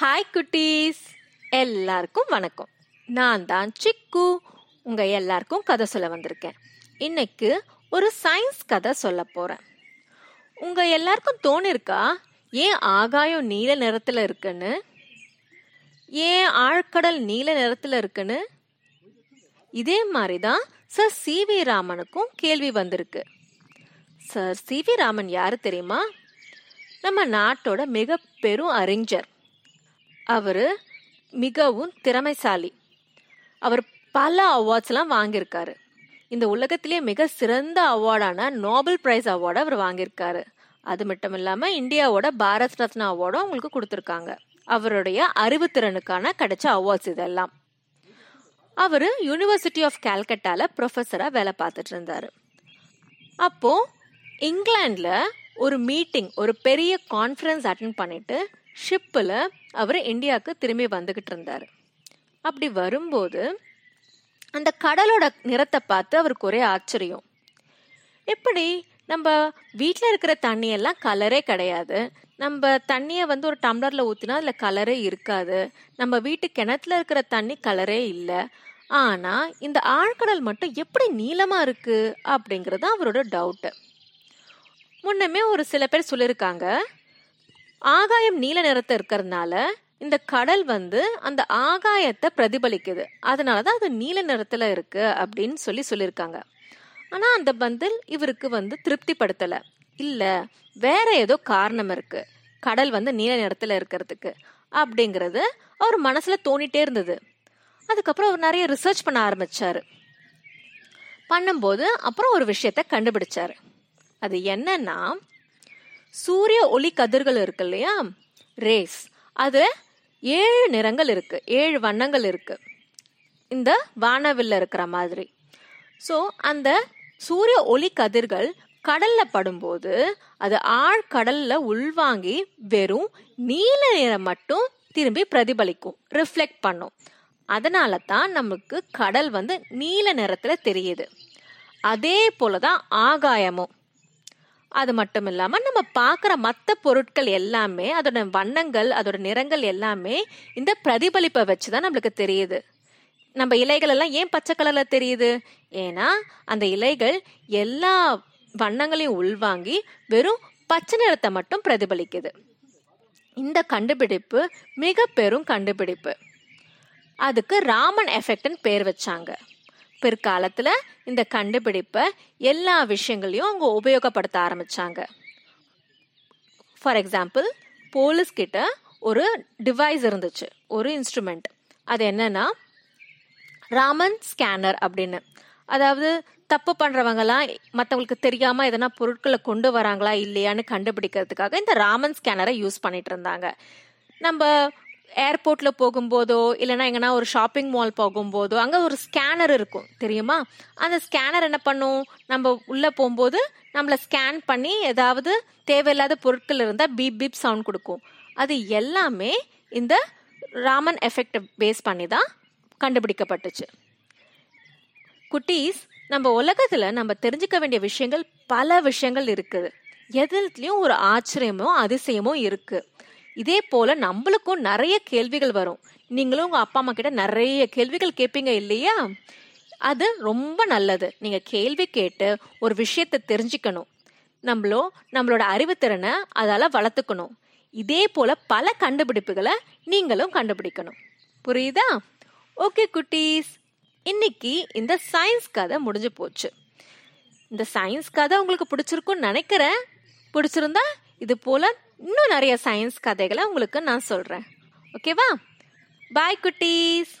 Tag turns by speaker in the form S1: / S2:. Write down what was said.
S1: Hi குட்டீஸ். எல்லாருக்கும் வணக்கம். நான் தான் சிக்கு. உங்க எல்லாருக்கும் கதை சொல்ல வந்திருக்கேன். இன்னைக்கு ஒரு சயின்ஸ் கதை சொல்ல போறேன். உங்க எல்லாருக்கும் தோணிருக்கா? ஏன் ஆகாயம் நீல நிறத்துல இருக்குன்னு? ஏன் ஆழ்கடல் நீல நிறத்துல இருக்குன்னு? இதே மாதிரி தான் சார் சி வி ராமனுக்கும் கேள்வி வந்திருக்கு. சார் சி வி ராமன் யாரு தெரியுமா? நம்ம நாட்டோட மிக பெரும் அறிஞர். அவர் மிகவும் திறமைசாலி. அவர் பல அவார்ட்ஸ்லாம் வாங்கியிருக்காரு. இந்த உலகத்திலேயே மிக சிறந்த அவார்டான நோபல் பிரைஸ் அவார்டை அவர் வாங்கியிருக்காரு. அது மட்டும் இல்லாமல் இந்தியாவோட பாரத் ரத்னா அவார்டும் அவங்களுக்கு கொடுத்துருக்காங்க. அவருடைய அறிவுத்திறனுக்கான கிடைச்ச அவார்ட்ஸ் இதெல்லாம். அவர் யூனிவர்சிட்டி ஆஃப் கேல்கட்டாவில் ப்ரொஃபஸராக வேலை பார்த்துட்டு இருந்தார். அப்போது இங்கிலாண்டில் ஒரு மீட்டிங் ஒரு பெரிய கான்ஃபரன்ஸ் அட்டன் பண்ணிட்டு ஷிப்பில் அவர் இந்தியாவுக்கு திரும்பி வந்துக்கிட்டு இருந்தார். அப்படி வரும்போது அந்த கடலோட நிறத்தை பார்த்து அவருக்கு ஒரே ஆச்சரியம். எப்படி? நம்ம வீட்டில் இருக்கிற தண்ணியெல்லாம் கலரே கிடையாது. நம்ம தண்ணியை வந்து ஒரு டம்ளரில் ஊற்றினா அதில் கலரே இருக்காது. நம்ம வீட்டு கிணத்துல இருக்கிற தண்ணி கலரே இல்லை. ஆனால் இந்த ஆழ்கடல் மட்டும் எப்படி நீளமாக இருக்குது அப்படிங்கிறது அவரோட டவுட்டு முன்னமே ஒரு சில பேர் சொல்லியிருக்காங்க ஆகாயம் நீல நிறத்தை இருக்கிறதுனால இந்த கடல் வந்து அந்த ஆகாயத்தை பிரதிபலிக்குது. அதனாலதான் அது நீல நிறத்துல இருக்கு அப்படின்னு சொல்லி சொல்லியிருக்காங்க. ஆனா அந்த பந்தில் இவருக்கு வந்து திருப்திப்படுத்தல. இல்ல வேற ஏதோ காரணம் இருக்கு. கடல் வந்து நீல நிறத்துல இருக்கிறதுக்கு அப்படிங்கிறது அவர் மனசுல தோணிட்டே இருந்தது. அதுக்கப்புறம் அவர் நிறைய ரிசர்ச் பண்ண ஆரம்பிச்சாரு. பண்ணும்போது அப்புறம் ஒரு விஷயத்த கண்டுபிடிச்சாரு. அது என்னன்னா சூரிய ஒளி கதிர்கள் இருக்கு இல்லையா? ரேஸ். அது ஏழு நிறங்கள் இருக்கு ஏழு வண்ணங்கள் இருக்கு. இந்த வானவில் இருக்கிற மாதிரி. ஸோ அந்த சூரிய ஒளி கதிர்கள் கடல்ல படும்போது அது ஆழ்கடல்ல உள்வாங்கி வெறும் நீல நிறம் மட்டும் திரும்பி பிரதிபலிக்கும் ரிஃப்ளெக்ட் பண்ணும். அதனால தான் நமக்கு கடல் வந்து நீல நிறத்துல தெரியுது. அதே போலதான் ஆகாயமும். அது மட்டும் இல்லாம நம்ம பார்க்குற மற்ற பொருட்கள் எல்லாமே அதோட வண்ணங்கள் அதோட நிறங்கள் எல்லாமே இந்த பிரதிபலிப்பை வச்சுதான் நம்மளுக்கு தெரியுது. நம்ம இலைகள் எல்லாம் ஏன் பச்சை கலர்ல தெரியுது? ஏன்னா அந்த இலைகள் எல்லா வண்ணங்களையும் உள்வாங்கி வெறும் பச்சை நிறத்தை மட்டும் பிரதிபலிக்குது. இந்த கண்டுபிடிப்பு மிக பெரும் கண்டுபிடிப்பு. அதுக்கு ராமன் எஃபெக்ட்னு பேர் வச்சாங்க. பிற்காலத்தில் இந்த கண்டுபிடிப்பை எல்லா விஷயங்களையும் அவங்க உபயோகப்படுத்த ஆரம்பிச்சாங்க. ஃபார் எக்ஸாம்பிள் போலீஸ் கிட்ட ஒரு டிவைஸ் இருந்துச்சு ஒரு இன்ஸ்ட்ருமெண்ட் அது என்னன்னா ராமன் ஸ்கேனர் அப்படின்னு. அதாவது தப்பு பண்ணுறவங்கலாம் மற்றவங்களுக்கு தெரியாமல் எதனா பொருட்களை கொண்டு வராங்களா இல்லையான்னு கண்டுபிடிக்கிறதுக்காக இந்த ராமன் ஸ்கேனரை யூஸ் பண்ணிட்டு இருந்தாங்க. நம்ம ஏர்போர்ட்ல போகும்போதோ இல்லைன்னா எங்கன்னா ஒரு ஷாப்பிங் மால் போகும்போதோ அங்க ஒரு ஸ்கேனர் இருக்கும் தெரியுமா? அந்த ஸ்கேனர் என்ன பண்ணும்? நம்ம உள்ள போகும்போது நம்மள ஸ்கேன் பண்ணி ஏதாவது தேவையில்லாத பொருட்கள் இருந்தா பீப் பீப் சவுண்ட் கொடுக்கும். அது எல்லாமே இந்த ராமன் எஃபெக்ட் பேஸ் பண்ணி தான் கண்டுபிடிக்கப்பட்டுச்சு. குட்டீஸ் நம்ம உலகத்துல நம்ம தெரிஞ்சுக்க வேண்டிய விஷயங்கள் பல விஷயங்கள் இருக்குது. எதுலயும் ஒரு ஆச்சரியமோ அதிசயமோ இருக்கு. இதே போல நம்மளுக்கும் நிறைய கேள்விகள் வரும். நீங்களும் உங்க அப்பா அம்மா கிட்ட நிறைய கேள்விகள் கேட்பீங்க இல்லையா? அது ரொம்ப நல்லது. நீங்க கேள்வி கேட்டு ஒரு விஷயத்த தெரிஞ்சுக்கணும். நம்மளோ நம்மளோட அறிவுத்திறனை அதால வளர்த்துக்கணும். இதே போல பல கண்டுபிடிப்புகளை நீங்களும் கண்டுபிடிக்கணும். புரியுதா? ஓகே குட்டீஸ். இன்னைக்கு இந்த சயின்ஸ் கதை முடிஞ்சு போச்சு. இந்த சயின்ஸ் கதை உங்களுக்கு பிடிச்சிருக்கும்னு நினைக்கிறேன். பிடிச்சிருந்தா இது போல இன்னும் நிறைய சயின்ஸ் கதைகளை உங்களுக்கு நான் சொல்கிறேன் ஓகேவா பாய் குட்டீஸ்.